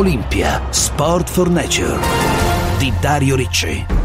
Olimpia Sport for Nature di Dario Ricci.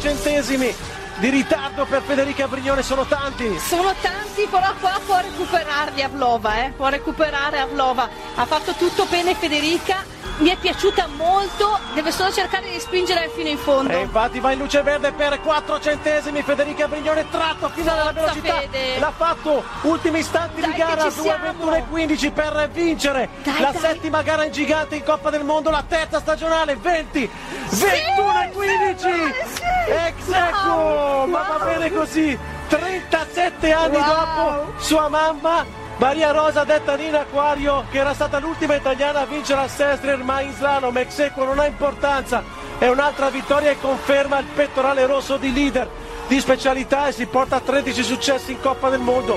centesimi di ritardo per Federica Brignone sono tanti sono tanti però qua può recuperarli Avlova eh? può recuperare Avlova ha fatto tutto bene Federica mi è piaciuta molto, deve solo cercare di spingere fino in fondo. E infatti va in luce verde per 4 centesimi, Federica Brignone tratto fino alla velocità. Fede. L'ha fatto, ultimi istanti dai di gara, 2.21.15 per vincere dai, la dai. settima gara in gigante in Coppa del Mondo, la terza stagionale, 20, sì, 21.15. Sì, Ex equo, ma va bene così. 37 anni wow. dopo sua mamma Maria Rosa detta Nina Aquario che era stata l'ultima italiana a vincere a Sestrer ma in slalom ex equo non ha importanza. È un'altra vittoria e conferma il pettorale rosso di leader di specialità e si porta a 13 successi in Coppa del Mondo.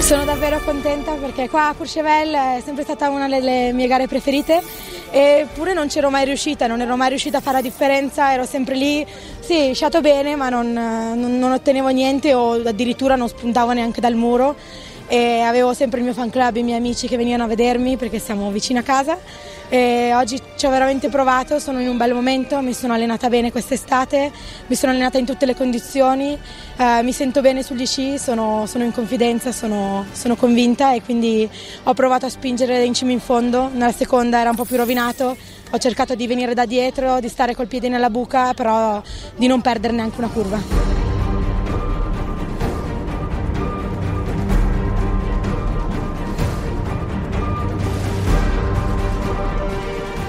Sono davvero contenta perché qua a Courchevel è sempre stata una delle mie gare preferite eppure non c'ero mai riuscita, non ero mai riuscita a fare la differenza, ero sempre lì, sì, sciato bene ma non, non, non ottenevo niente o addirittura non spuntavo neanche dal muro e avevo sempre il mio fan club, i miei amici che venivano a vedermi perché siamo vicini a casa e oggi ci ho veramente provato, sono in un bel momento, mi sono allenata bene quest'estate, mi sono allenata in tutte le condizioni, eh, mi sento bene sugli sci, sono, sono in confidenza, sono, sono, convinta e quindi ho provato a spingere in cima in fondo, nella seconda era un po' più rovinato, ho cercato di venire da dietro, di stare col piede nella buca, però di non perdere neanche una curva.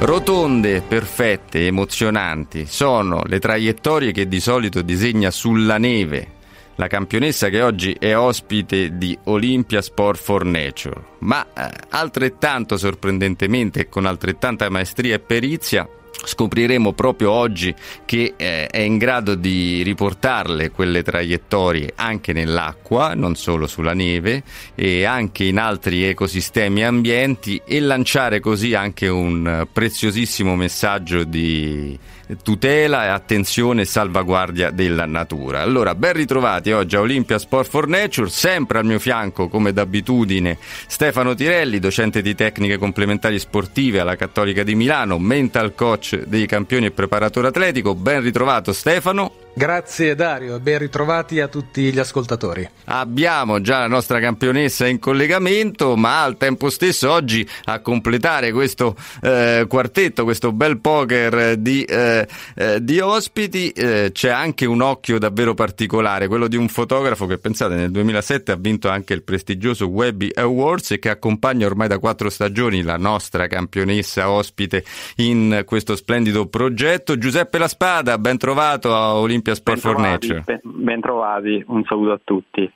Rotonde, perfette, emozionanti, sono le traiettorie che di solito disegna sulla neve la campionessa che oggi è ospite di Olympia Sport for Nature. Ma eh, altrettanto sorprendentemente e con altrettanta maestria e perizia Scopriremo proprio oggi che eh, è in grado di riportarle quelle traiettorie anche nell'acqua, non solo sulla neve, e anche in altri ecosistemi e ambienti e lanciare così anche un preziosissimo messaggio di tutela e attenzione e salvaguardia della natura. Allora, ben ritrovati oggi a Olympia Sport for Nature, sempre al mio fianco come d'abitudine Stefano Tirelli, docente di tecniche complementari sportive alla Cattolica di Milano, mental coach dei campioni e preparatore atletico. Ben ritrovato Stefano. Grazie Dario e ben ritrovati a tutti gli ascoltatori. Abbiamo già la nostra campionessa in collegamento, ma al tempo stesso oggi a completare questo eh, quartetto, questo bel poker di, eh, eh, di ospiti, eh, c'è anche un occhio davvero particolare, quello di un fotografo che pensate nel 2007 ha vinto anche il prestigioso Webby Awards e che accompagna ormai da quattro stagioni la nostra campionessa ospite in questo splendido progetto. Giuseppe La Spada, ben trovato a Olimpia Olympia Sport for Nature. Ben, ben trovati, un saluto a tutti.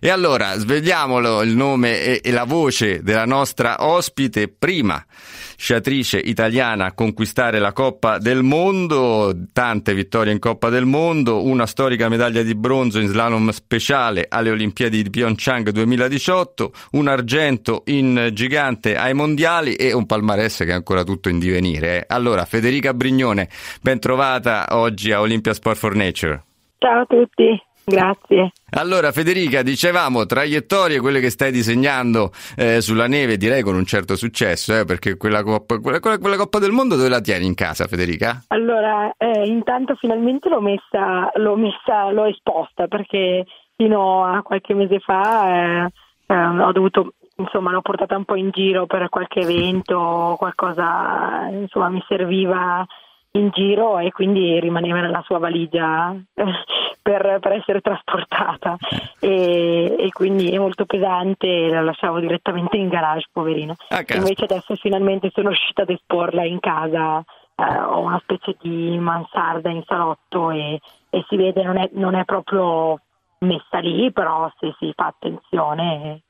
E allora svegliamolo il nome e, e, la voce della nostra ospite, prima sciatrice italiana a conquistare la Coppa del Mondo, tante vittorie in Coppa del Mondo, una storica medaglia di bronzo in slalom speciale alle Olimpiadi di Pyeongchang 2018, un argento in gigante ai mondiali e un palmarès che è ancora tutto in divenire. Eh. Allora, Federica Brignone, ben trovata oggi a Olympia Sport for Nature. Ciao a tutti. Grazie. Allora Federica, dicevamo traiettorie, quelle che stai disegnando eh, sulla neve, direi con un certo successo, eh, perché quella coppa, quella, quella, quella coppa, del Mondo dove la tieni in casa Federica? Allora, eh, intanto finalmente l'ho messa, l'ho messa, l'ho esposta perché fino a qualche mese fa eh, eh, ho dovuto insomma l'ho portata un po' in giro per qualche evento, qualcosa insomma mi serviva in giro e quindi rimaneva nella sua valigia per, per essere trasportata. E, e, quindi è molto pesante la lasciavo direttamente in garage poverina ah, invece adesso finalmente sono riuscita ad esporla in casa eh, ho una specie di mansarda in salotto e, e si vede non è, non è proprio messa lì però se si fa attenzione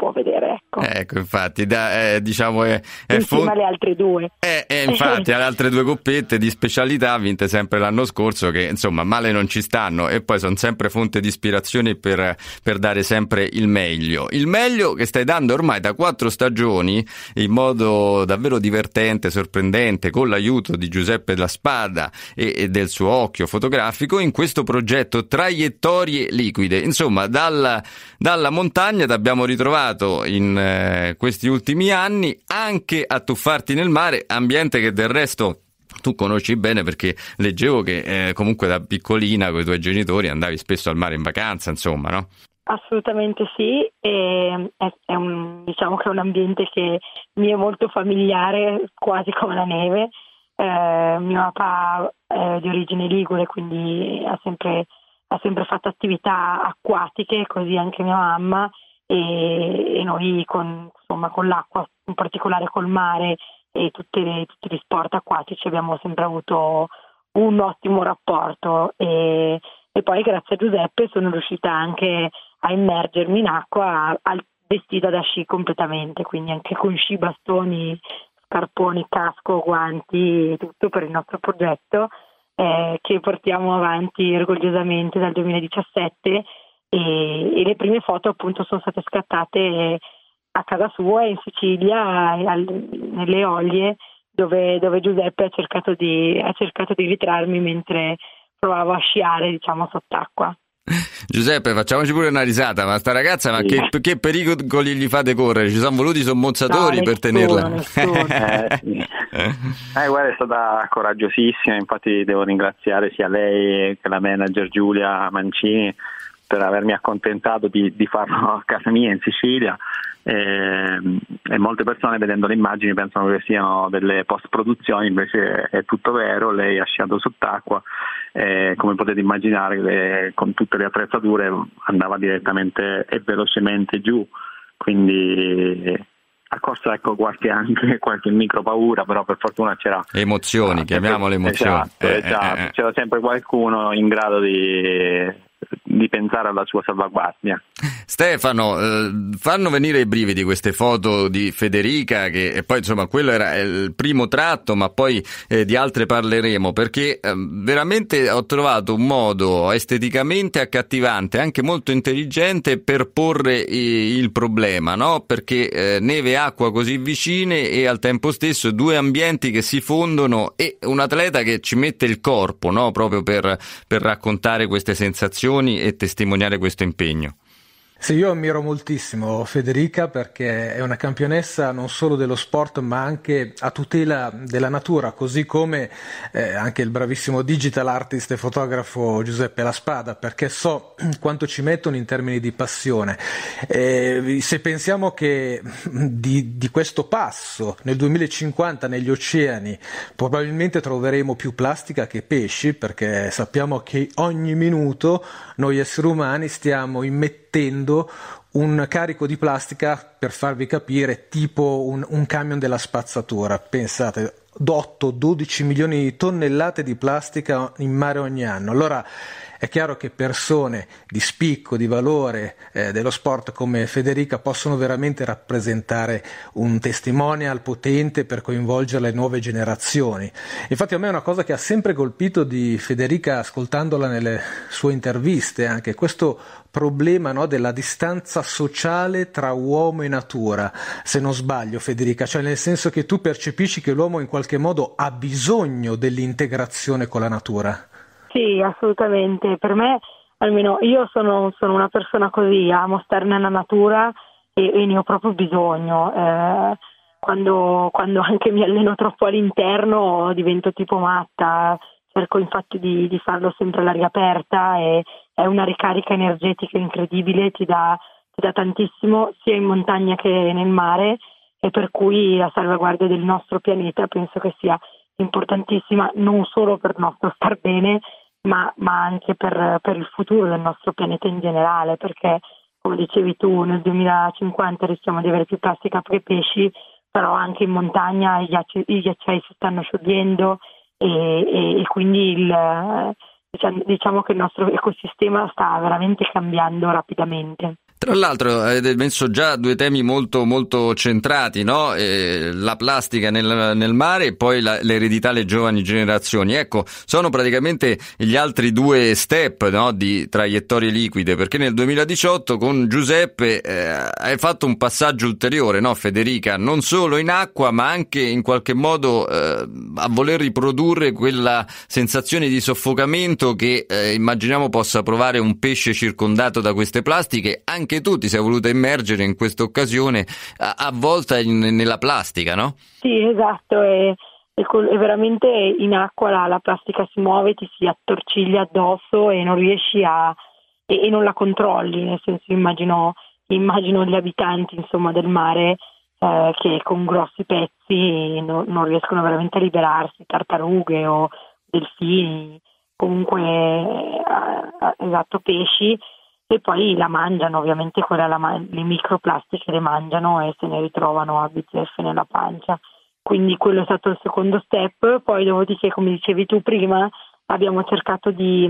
può vedere. Ecco, ecco infatti, da, eh, diciamo è, è insieme fon- alle altre due. Eh, eh, infatti, alle altre due coppette di specialità vinte sempre l'anno scorso, che insomma male non ci stanno e poi sono sempre fonte di ispirazione per, per dare sempre il meglio. Il meglio che stai dando ormai da quattro stagioni in modo davvero divertente, sorprendente, con l'aiuto di Giuseppe La Spada e, e del suo occhio fotografico in questo progetto Traiettorie Liquide. Insomma, dalla, dalla montagna ti abbiamo ritrovato in eh, questi ultimi anni anche a tuffarti nel mare, ambiente che del resto tu conosci bene perché leggevo che eh, comunque da piccolina con i tuoi genitori andavi spesso al mare in vacanza, insomma, no? Assolutamente sì, e è, è un, diciamo che è un ambiente che mi è molto familiare, quasi come la neve. Eh, mio papà è di origine ligure, quindi ha sempre, ha sempre fatto attività acquatiche, così anche mia mamma, e, e noi con, insomma, con l'acqua, in particolare col mare e tutti, tutti gli sport acquatici abbiamo sempre avuto un ottimo rapporto e, e poi grazie a Giuseppe sono riuscita anche a immergermi in acqua al, vestita da sci completamente, quindi anche con sci, bastoni, scarponi, casco, guanti, tutto per il nostro progetto eh, che portiamo avanti orgogliosamente dal 2017 e, e, le prime foto appunto sono state scattate a casa sua in Sicilia, al, nelle Oglie, dove, dove Giuseppe ha cercato, di, ha cercato di ritrarmi mentre provavo a sciare diciamo sott'acqua. Giuseppe, facciamoci pure una risata, ma sta ragazza, ma sì. che, che, pericoli gli fate correre? Ci sono voluti sommozzatori no, per tenerla? eh, sì. eh, guarda, è stata coraggiosissima, infatti devo ringraziare sia lei che la manager Giulia Mancini per avermi accontentato di, di farlo a casa mia in Sicilia e, e, molte persone vedendo le immagini pensano che siano delle post produzioni invece è tutto vero lei ha sciato sott'acqua e come potete immaginare le, con tutte le attrezzature andava direttamente e velocemente giù quindi ha corso ecco qualche anche qualche micro paura però per fortuna c'era emozioni ah, chiamiamole emozioni esatto, eh, esatto. Eh, eh. c'era sempre qualcuno in grado di di pensare alla sua salvaguardia. Stefano, eh, fanno venire i brividi queste foto di Federica, che poi insomma quello era il primo tratto, ma poi eh, di altre parleremo, perché eh, veramente ho trovato un modo esteticamente accattivante, anche molto intelligente per porre il problema, no? perché eh, neve e acqua così vicine e al tempo stesso due ambienti che si fondono e un atleta che ci mette il corpo no? proprio per, per raccontare queste sensazioni e testimoniare questo impegno. Sì, io ammiro moltissimo Federica perché è una campionessa non solo dello sport ma anche a tutela della natura, così come eh, anche il bravissimo digital artist e fotografo Giuseppe La Spada, perché so quanto ci mettono in termini di passione. Eh, se pensiamo che di, di questo passo nel 2050 negli oceani probabilmente troveremo più plastica che pesci, perché sappiamo che ogni minuto noi esseri umani stiamo immettendo un carico di plastica, per farvi capire, tipo un, un camion della spazzatura. Pensate, 8-12 milioni di tonnellate di plastica in mare ogni anno. Allora è chiaro che persone di spicco, di valore eh, dello sport come Federica possono veramente rappresentare un testimonial potente per coinvolgere le nuove generazioni. Infatti a me è una cosa che ha sempre colpito di Federica ascoltandola nelle sue interviste, anche questo problema no, della distanza sociale tra uomo e natura, se non sbaglio Federica, cioè nel senso che tu percepisci che l'uomo in qualche modo ha bisogno dell'integrazione con la natura. Sì, assolutamente. Per me, almeno io sono, sono una persona così, amo stare nella natura e, e ne ho proprio bisogno. Eh, quando, quando, anche mi alleno troppo all'interno divento tipo matta, cerco infatti di, di farlo sempre all'aria aperta e è una ricarica energetica incredibile, ti dà, ti dà tantissimo sia in montagna che nel mare e per cui la salvaguardia del nostro pianeta penso che sia importantissima non solo per il nostro star bene, ma, ma anche per, per, il futuro del nostro pianeta in generale, perché come dicevi tu nel 2050 rischiamo di avere più plastica che pesci, però anche in montagna i, ghiacci, i ghiacciai si stanno sciogliendo e, e, e quindi il, diciamo, diciamo che il nostro ecosistema sta veramente cambiando rapidamente. Tra l'altro avete messo già due temi molto, molto centrati, no? eh, la plastica nel, nel, mare e poi la, l'eredità alle giovani generazioni. Ecco, sono praticamente gli altri due step no? di traiettorie liquide, perché nel 2018 con Giuseppe eh, hai fatto un passaggio ulteriore, no Federica? Non solo in acqua, ma anche in qualche modo eh, a voler riprodurre quella sensazione di soffocamento che eh, immaginiamo possa provare un pesce circondato da queste plastiche, anche anche tu ti sei voluta immergere in questa occasione avvolta nella plastica, no? Sì, esatto, e, e veramente in acqua la, la, plastica si muove, ti si attorciglia addosso e non riesci a... e, e non la controlli, nel senso immagino, immagino gli abitanti insomma, del mare eh, che con grossi pezzi no, non riescono veramente a liberarsi, tartarughe o delfini, comunque eh, esatto pesci e poi la mangiano, ovviamente la, le microplastiche le mangiano e se ne ritrovano a bizzeffe nella pancia. Quindi quello è stato il secondo step, poi dopodiché come dicevi tu prima abbiamo cercato di,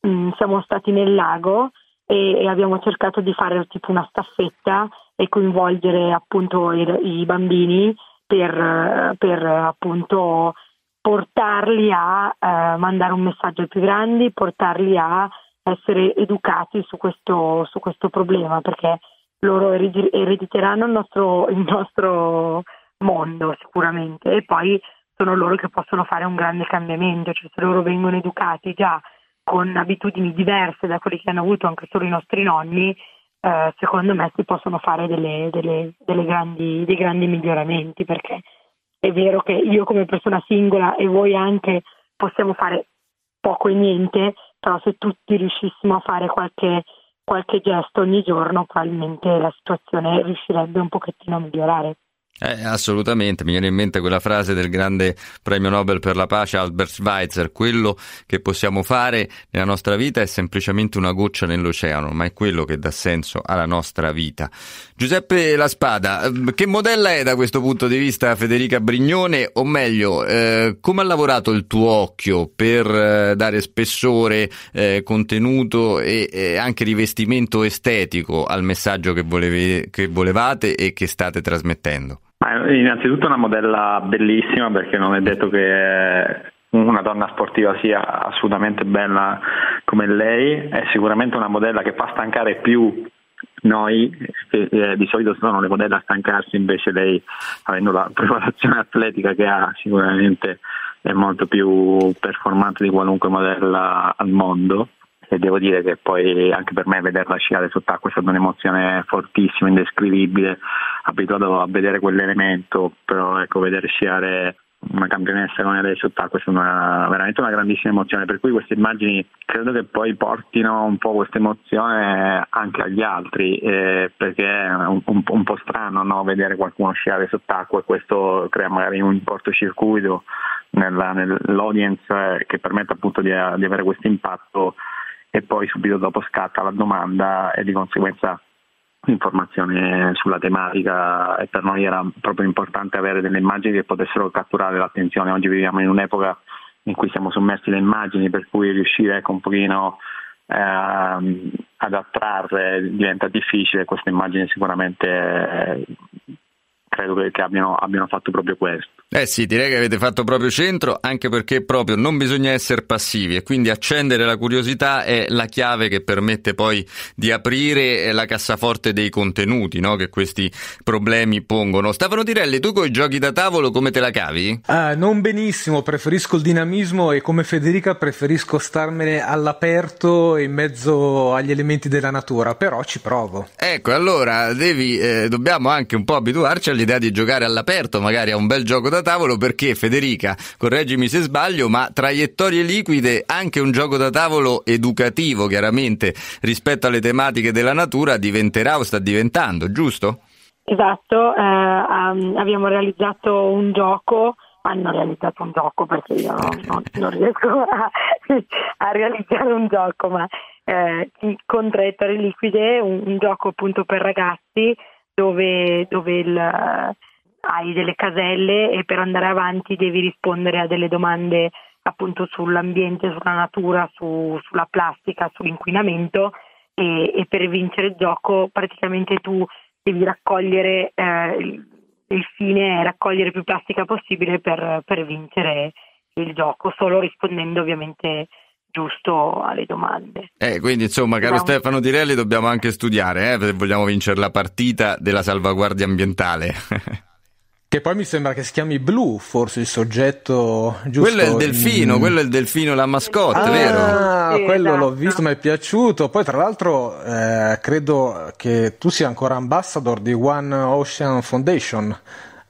mh, mm, siamo stati nel lago e, e, abbiamo cercato di fare tipo una staffetta e coinvolgere appunto i, i bambini per, per appunto portarli a eh, mandare un messaggio ai più grandi, portarli a essere educati su questo, su questo problema perché loro erediteranno il nostro, il nostro mondo sicuramente e poi sono loro che possono fare un grande cambiamento, cioè se loro vengono educati già con abitudini diverse da quelle che hanno avuto anche solo i nostri nonni, eh, secondo me si possono fare delle, delle, delle grandi, dei grandi miglioramenti perché è vero che io come persona singola e voi anche possiamo fare poco e niente, però se tutti riuscissimo a fare qualche, qualche gesto ogni giorno probabilmente la situazione riuscirebbe un pochettino a migliorare. Eh, assolutamente, mi viene in mente quella frase del grande premio Nobel per la pace Albert Schweitzer, quello che possiamo fare nella nostra vita è semplicemente una goccia nell'oceano, ma è quello che dà senso alla nostra vita. Giuseppe La Spada, ehm, che modella è da questo punto di vista Federica Brignone, o meglio, eh, come ha lavorato il tuo occhio per eh, dare spessore, eh, contenuto e, e, anche rivestimento estetico al messaggio che, volevi, che volevate e che state trasmettendo? Innanzitutto una modella bellissima perché non è detto che una donna sportiva sia assolutamente bella come lei, è sicuramente una modella che fa stancare più noi, che eh, di solito sono le modelle a stancarsi, invece lei avendo la preparazione atletica che ha sicuramente è molto più performante di qualunque modella al mondo e devo dire che poi anche per me vederla sciare sott'acqua è stata un'emozione fortissima, indescrivibile, abituato a vedere quell'elemento, però ecco vedere sciare una campionessa come lei sott'acqua è una, veramente una grandissima emozione, per cui queste immagini credo che poi portino un po' questa emozione anche agli altri, eh, perché è un, un, un po' strano no? vedere qualcuno sciare sott'acqua e questo crea magari un cortocircuito nella, nell'audience che permette appunto di, di avere questo impatto e poi subito dopo scatta la domanda e di conseguenza informazione sulla tematica e per noi era proprio importante avere delle immagini che potessero catturare l'attenzione. Oggi viviamo in un'epoca in cui siamo sommersi da immagini per cui riuscire ecco, un pochino eh, ad attrarre diventa difficile, queste immagini sicuramente eh, credo che abbiano, abbiano fatto proprio questo. Eh sì, direi che avete fatto proprio centro, anche perché proprio non bisogna essere passivi e quindi accendere la curiosità è la chiave che permette poi di aprire la cassaforte dei contenuti no? che questi problemi pongono. Stefano Tirelli, tu con i giochi da tavolo come te la cavi? Ah, non benissimo, preferisco il dinamismo e come Federica preferisco starmene all'aperto in mezzo agli elementi della natura, però ci provo. Ecco, allora devi, eh, dobbiamo anche un po' abituarci all'idea di giocare all'aperto, magari a un bel gioco da da tavolo perché Federica, correggimi se sbaglio, ma traiettorie liquide, anche un gioco da tavolo educativo chiaramente rispetto alle tematiche della natura diventerà o sta diventando, giusto? Esatto, eh, um, abbiamo realizzato un gioco hanno realizzato un gioco perché io non, non, riesco a, a, realizzare un gioco, ma eh, con traiettorie liquide, un, un, gioco appunto per ragazzi dove, dove il, hai delle caselle e per andare avanti devi rispondere a delle domande appunto sull'ambiente, sulla natura, su, sulla plastica, sull'inquinamento e, e per vincere il gioco praticamente tu devi raccogliere eh, il, fine è raccogliere più plastica possibile per, per vincere il gioco, solo rispondendo ovviamente giusto alle domande. Eh, quindi insomma, caro. Stefano Tirelli, dobbiamo anche studiare eh, se vogliamo vincere la partita della salvaguardia ambientale. Che poi mi sembra che si chiami Blu, forse il soggetto giusto. Quello è il delfino, in... quello è il delfino, la mascotte, ah, vero? Ah, quello esatto. l'ho visto, mi è piaciuto. Poi, tra l'altro, eh, credo che tu sia ancora ambassador di One Ocean Foundation.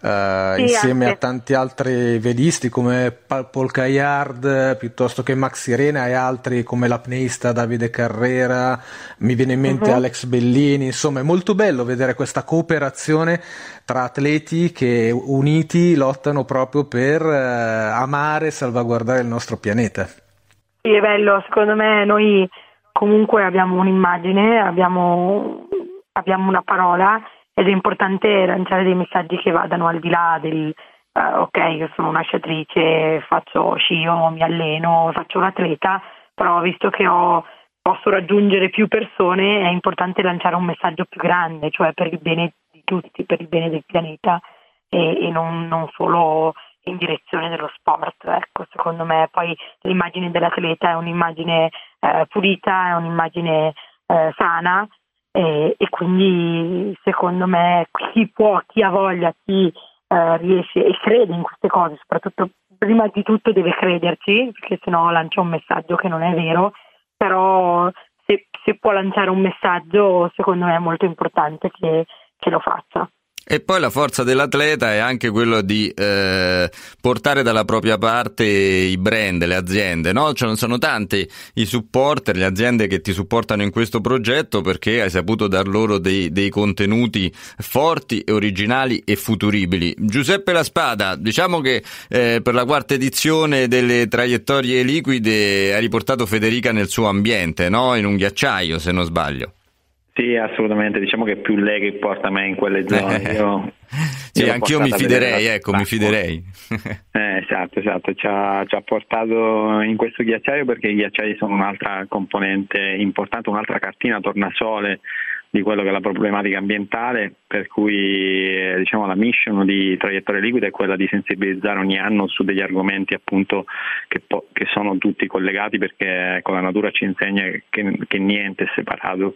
Uh, sì, insieme anche. a tanti altri velisti come Paul Caillard piuttosto che Max Sirena e altri come l'apneista Davide Carrera, mi viene in mente uh-huh. Alex Bellini, insomma è molto bello vedere questa cooperazione tra atleti che uniti lottano proprio per uh, amare e salvaguardare il nostro pianeta. Sì, è bello, secondo me noi comunque abbiamo un'immagine, abbiamo, abbiamo una parola ed è importante lanciare dei messaggi che vadano al di là del uh, ok, io sono una sciatrice, faccio scio, mi alleno, faccio un atleta, però visto che ho, posso raggiungere più persone è importante lanciare un messaggio più grande, cioè per il bene di tutti, per il bene del pianeta e, e non, non solo in direzione dello sport. Ecco, secondo me poi l'immagine dell'atleta è un'immagine eh, pulita, è un'immagine eh, sana e, e, quindi secondo me chi può, chi ha voglia, chi eh, riesce e crede in queste cose, soprattutto prima di tutto deve crederci, perché sennò lancia un messaggio che non è vero, però se, se può lanciare un messaggio secondo me è molto importante che, che lo faccia. E poi la forza dell'atleta è anche quello di eh, portare dalla propria parte i brand, le aziende, no? Cioè, sono tanti i supporter, le aziende che ti supportano in questo progetto perché hai saputo dar loro dei, dei contenuti forti, originali e futuribili. Giuseppe La Spada, diciamo che eh, per la quarta edizione delle traiettorie liquide hai riportato Federica nel suo ambiente, no? In un ghiacciaio, se non sbaglio. Sì, assolutamente, diciamo che è più lei che porta me in quelle zone. Io, sì, io anch'io mi fiderei, ecco, mi fiderei. eh, esatto, esatto, ci ha, ci ha, portato in questo ghiacciaio perché i ghiacciai sono un'altra componente importante, un'altra cartina tornasole di quello che è la problematica ambientale, per cui eh, diciamo, la mission di Traiettoria Liquida è quella di sensibilizzare ogni anno su degli argomenti appunto che, po- che sono tutti collegati perché con la natura ci insegna che, che niente è separato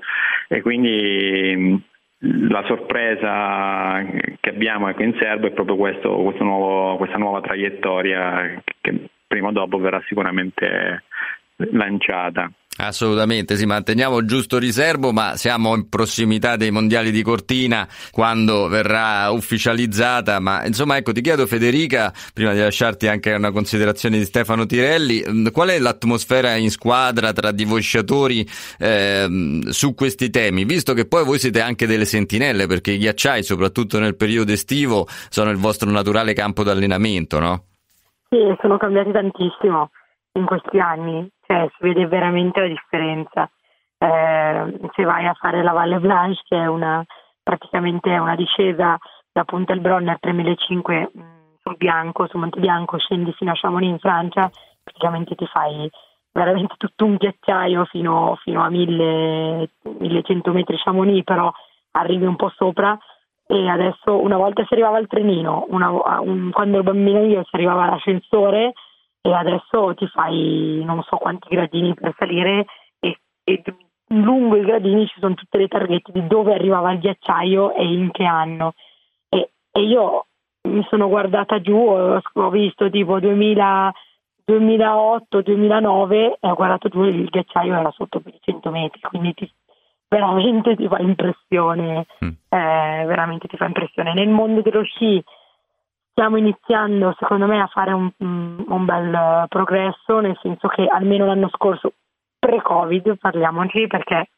e quindi la sorpresa che abbiamo ecco, in serbo è proprio questo, questo nuovo, questa nuova traiettoria che prima o dopo verrà sicuramente lanciata. Assolutamente, sì, manteniamo giusto riservo, ma siamo in prossimità dei mondiali di Cortina quando verrà ufficializzata. Ma insomma, ecco, ti chiedo Federica, prima di lasciarti anche una considerazione di Stefano Tirelli, qual è l'atmosfera in squadra tra di eh, su questi temi, visto che poi voi siete anche delle sentinelle, perché i ghiacciai, soprattutto nel periodo estivo, sono il vostro naturale campo d'allenamento, no? Sì, sono cambiati tantissimo in questi anni cioè si vede veramente la differenza. Eh, se vai a fare la Valle Blanche, che è una, praticamente una discesa da Punta El Bronner 3005 mh, sul Bianco, su Monte Bianco, scendi fino a Chamonix in Francia, praticamente ti fai veramente tutto un ghiacciaio fino, fino a 1000, 1100 metri Chamonix, però arrivi un po' sopra e adesso una volta si arrivava al trenino, una, un, quando ero bambino io si arrivava all'ascensore e adesso ti fai non so quanti gradini per salire e, e lungo i gradini ci sono tutte le targhette di dove arrivava il ghiacciaio e in che anno. E, e io mi sono guardata giù, ho, ho visto tipo 2000, 2008-2009 e ho guardato giù e il ghiacciaio era sotto per 100 metri, quindi ti, veramente ti fa impressione, mm. eh, veramente ti fa impressione. Nel mondo dello sci stiamo iniziando secondo me a fare un, un bel progresso, nel senso che almeno l'anno scorso, pre-Covid, parliamoci, perché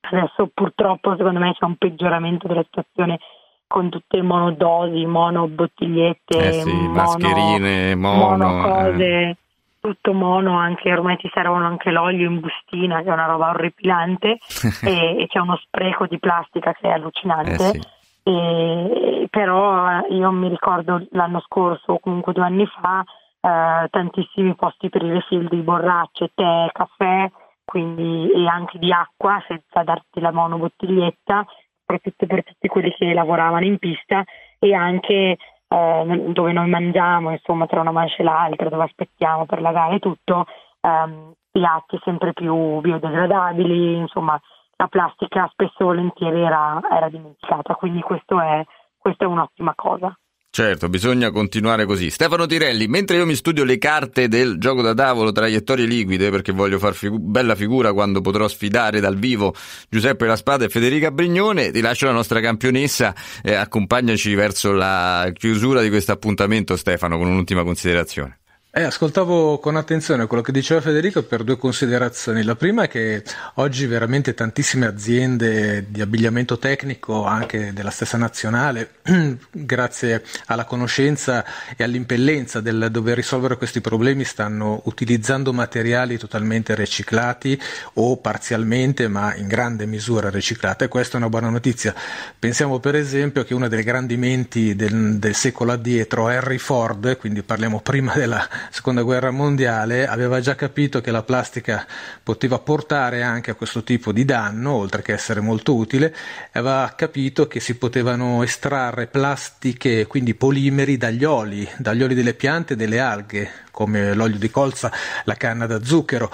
adesso purtroppo secondo me c'è un peggioramento della situazione con tutte le monodosi, mono bottigliette, eh sì, mono, mascherine, mono, mono cose, eh. tutto mono, anche ormai ti servono anche l'olio in bustina, che è una roba orripilante, e, e, c'è uno spreco di plastica che è allucinante. Eh sì. E, però eh, io mi ricordo l'anno scorso o comunque due anni fa eh, tantissimi posti per i refill di borracce, tè, caffè, quindi, e anche di acqua senza darti la monobottiglietta, soprattutto per tutti quelli che lavoravano in pista e anche eh, dove noi mangiamo, insomma tra una mancia e l'altra, dove aspettiamo per la gara e tutto, ehm, piatti sempre più biodegradabili, insomma la plastica spesso e volentieri era, era dimenticata, quindi questo è, questa è un'ottima cosa. Certo, bisogna continuare così. Stefano Tirelli, mentre io mi studio le carte del gioco da tavolo traiettorie liquide, perché voglio far figu- bella figura quando potrò sfidare dal vivo Giuseppe Raspada e Federica Brignone, ti lascio la nostra campionessa, eh, accompagnaci verso la chiusura di questo appuntamento Stefano con un'ultima considerazione. Eh, ascoltavo con attenzione quello che diceva Federico per due considerazioni. La prima è che oggi veramente tantissime aziende di abbigliamento tecnico, anche della stessa nazionale, grazie alla conoscenza e all'impellenza del dover risolvere questi problemi, stanno utilizzando materiali totalmente riciclati o parzialmente, ma in grande misura riciclati. E questa è una buona notizia. Pensiamo per esempio che una delle grandi menti del, del secolo addietro, Henry Ford, quindi parliamo prima della seconda guerra mondiale aveva già capito che la plastica poteva portare anche a questo tipo di danno, oltre che essere molto utile, aveva capito che si potevano estrarre plastiche, quindi polimeri dagli oli, dagli oli delle piante e delle alghe, come l'olio di colza, la canna da zucchero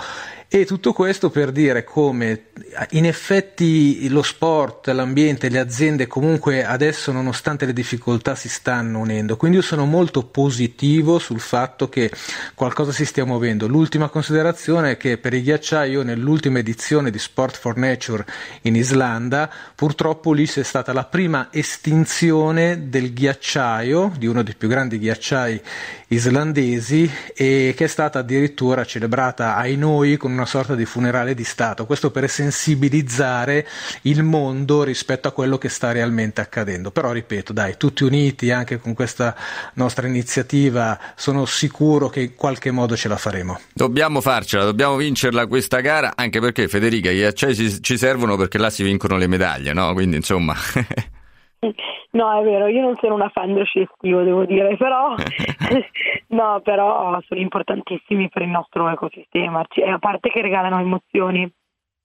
e tutto questo per dire come in effetti lo sport, l'ambiente, le aziende comunque adesso nonostante le difficoltà si stanno unendo. Quindi io sono molto positivo sul fatto che qualcosa si stia muovendo. L'ultima considerazione è che per i ghiacciai io nell'ultima edizione di Sport for Nature in Islanda purtroppo lì c'è stata la prima estinzione del ghiacciaio, di uno dei più grandi ghiacciai islandesi e che è stata addirittura celebrata ai noi con una sorta di funerale di Stato, questo per sensibilizzare il mondo rispetto a quello che sta realmente accadendo. Però ripeto, dai, tutti uniti anche con questa nostra iniziativa, sono sicuro che in qualche modo ce la faremo. Dobbiamo farcela, dobbiamo vincerla questa gara, anche perché Federica, gli acciai ci servono perché là si vincono le medaglie, no? Quindi insomma... No, è vero, io non sono una fan dello sci estivo, devo dire, però, no, però sono importantissimi per il nostro ecosistema, a parte che regalano emozioni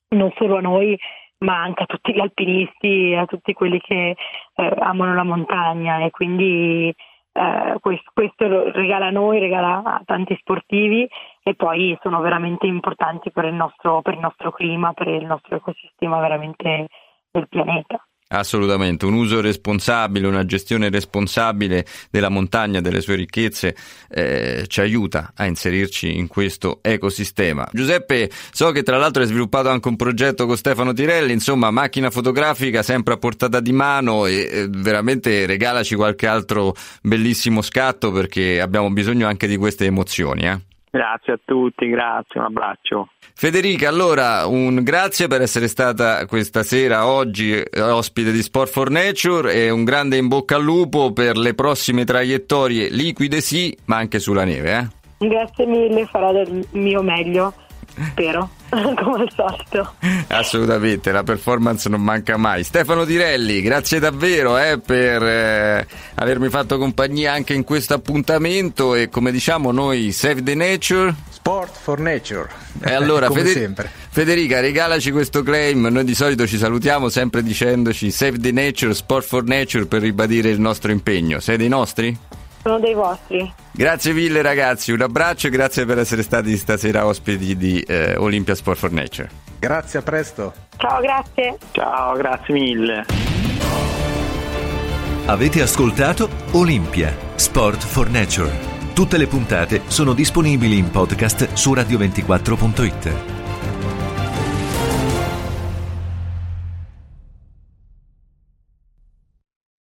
non solo a noi, ma anche a tutti gli alpinisti, a tutti quelli che eh, amano la montagna e quindi eh, questo, questo regala a noi, regala a tanti sportivi e poi sono veramente importanti per il nostro, per il nostro clima, per il nostro ecosistema veramente del pianeta. Assolutamente, un uso responsabile, una gestione responsabile della montagna, delle sue ricchezze, eh, ci aiuta a inserirci in questo ecosistema. Giuseppe, so che tra l'altro hai sviluppato anche un progetto con Stefano Tirelli, insomma, macchina fotografica sempre a portata di mano e eh, veramente regalaci qualche altro bellissimo scatto perché abbiamo bisogno anche di queste emozioni. Eh? Grazie a tutti, grazie, un abbraccio. Federica, allora un grazie per essere stata questa sera, oggi, eh, ospite di Sport for Nature e un grande in bocca al lupo per le prossime traiettorie liquide sì, ma anche sulla neve. Eh? Grazie mille, farò del mio meglio, spero, come al solito. Assolutamente, la performance non manca mai. Stefano Direlli, grazie davvero eh, per eh, avermi fatto compagnia anche in questo appuntamento e come diciamo noi Save the Nature Sport for Nature. E allora, Come Feder- sempre. Federica, regalaci questo claim. Noi di solito ci salutiamo sempre dicendoci Save the Nature, Sport for Nature per ribadire il nostro impegno. Sei dei nostri? Sono dei vostri. Grazie mille ragazzi, un abbraccio e grazie per essere stati stasera ospiti di eh, Olympia Sport for Nature. Grazie, a presto. Ciao, grazie. Ciao, grazie mille. Avete ascoltato Olympia Sport for Nature. Tutte le puntate sono disponibili in podcast su radio24.it.